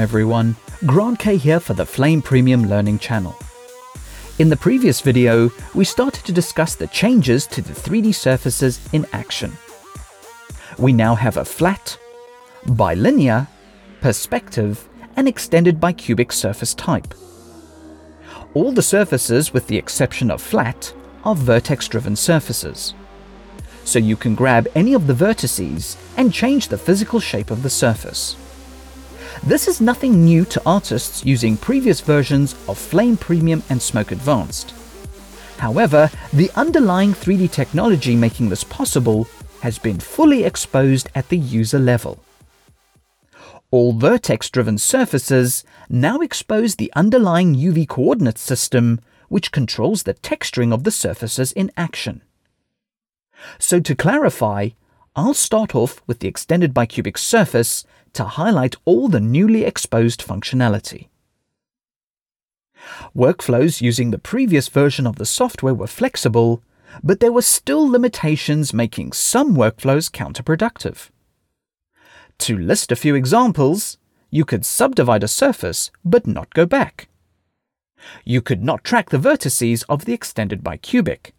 Hi everyone, Grant Kay here for the Flame Premium Learning channel. In the previous video, we started to discuss the changes to the 3D surfaces in action. We now have a flat, bilinear, perspective, and extended bicubic surface type. All the surfaces, with the exception of flat, are vertex-driven surfaces. So you can grab any of the vertices and change the physical shape of the surface. This is nothing new to artists using previous versions of Flame Premium and Smoke Advanced. However, the underlying 3D technology making this possible has been fully exposed at the user level. All vertex-driven surfaces now expose the underlying UV coordinate system which controls the texturing of the surfaces in action. So to clarify, I'll start off with the extended bicubic surface to highlight all the newly exposed functionality. Workflows using the previous version of the software were flexible, but there were still limitations making some workflows counterproductive. To list a few examples, you could subdivide a surface but not go back. You could not track the vertices of the extended bicubic.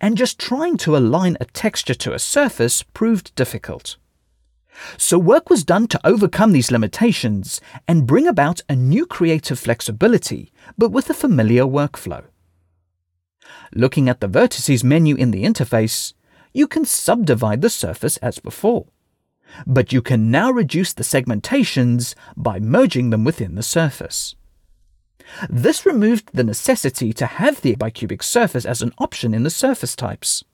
And just trying to align a texture to a surface proved difficult. So work was done to overcome these limitations and bring about a new creative flexibility, but with a familiar workflow. Looking at the vertices menu in the interface, you can subdivide the surface as before. But you can now reduce the segmentations by merging them within the surface. This removed the necessity to have the bicubic surface as an option in the surface types.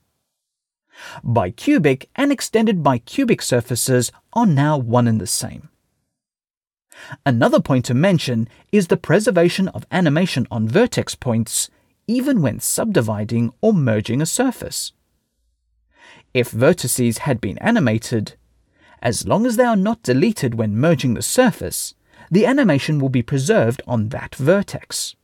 Bicubic and extended bicubic surfaces are now one and the same. Another point to mention is the preservation of animation on vertex points even when subdividing or merging a surface. If vertices had been animated, as long as they are not deleted when merging the surface, the animation will be preserved on that vertex.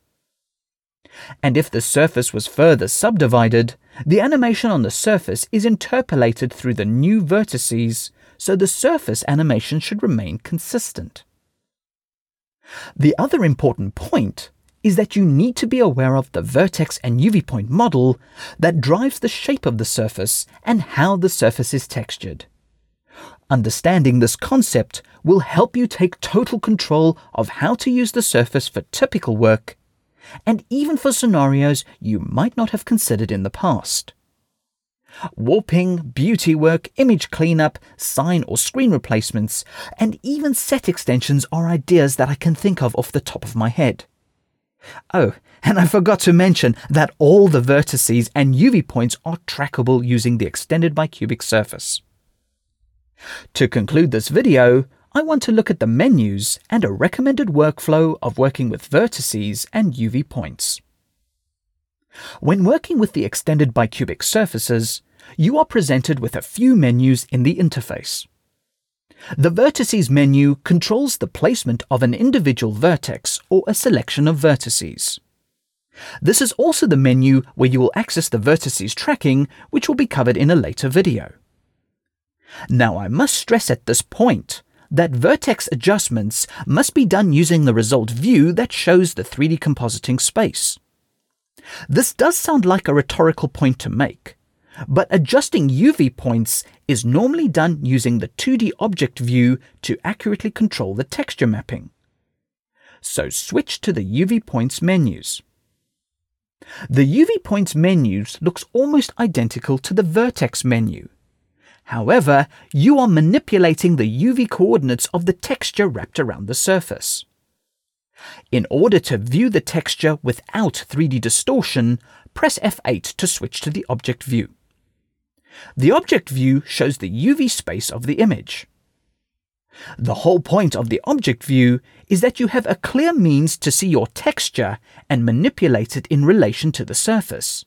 And if the surface was further subdivided, the animation on the surface is interpolated through the new vertices, so the surface animation should remain consistent. The other important point is that you need to be aware of the vertex and UV point model that drives the shape of the surface and how the surface is textured. Understanding this concept will help you take total control of how to use the surface for typical work and even for scenarios you might not have considered in the past. Warping, beauty work, image cleanup, sign or screen replacements, and even set extensions are ideas that I can think of off the top of my head. Oh, and I forgot to mention that all the vertices and UV points are trackable using the extended bicubic surface. To conclude this video, I want to look at the menus and a recommended workflow of working with vertices and UV points. When working with the extended bicubic surfaces, you are presented with a few menus in the interface. The Vertices menu controls the placement of an individual vertex or a selection of vertices. This is also the menu where you will access the vertices tracking, which will be covered in a later video. Now I must stress at this point that vertex adjustments must be done using the result view that shows the 3D compositing space. This does sound like a rhetorical point to make, but adjusting UV points is normally done using the 2D object view to accurately control the texture mapping. So switch to the UV points menus. The UV points menus looks almost identical to the vertex menu, However, you are manipulating the UV coordinates of the texture wrapped around the surface. In order to view the texture without 3D distortion, press F8 to switch to the object view. The object view shows the UV space of the image. The whole point of the object view is that you have a clear means to see your texture and manipulate it in relation to the surface.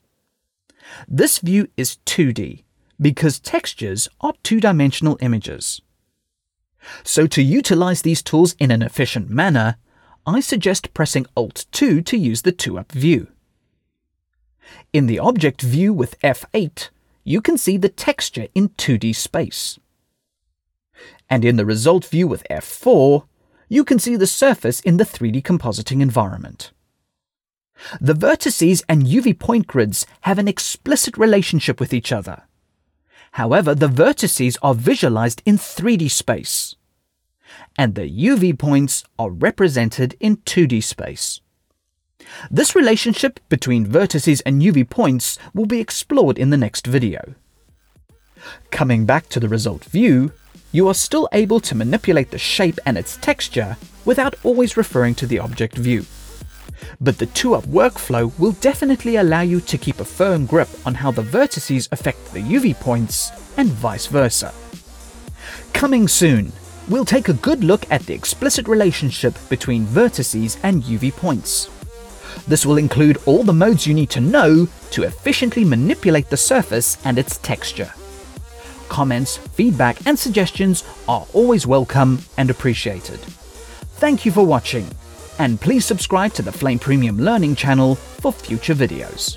This view is 2D, because textures are two-dimensional images. So to utilize these tools in an efficient manner, I suggest pressing Alt-2 to use the 2-up view. In the object view with F8, you can see the texture in 2D space. And in the result view with F4, you can see the surface in the 3D compositing environment. The vertices and UV point grids have an explicit relationship with each other. However, the vertices are visualized in 3D space, and the UV points are represented in 2D space. This relationship between vertices and UV points will be explored in the next video. Coming back to the result view, you are still able to manipulate the shape and its texture without always referring to the object view. But the 2-up workflow will definitely allow you to keep a firm grip on how the vertices affect the UV points and vice versa. Coming soon, we'll take a good look at the explicit relationship between vertices and UV points. This will include all the modes you need to know to efficiently manipulate the surface and its texture. Comments, feedback, and suggestions are always welcome and appreciated. Thank you for watching, and please subscribe to the Flame Premium Learning channel for future videos.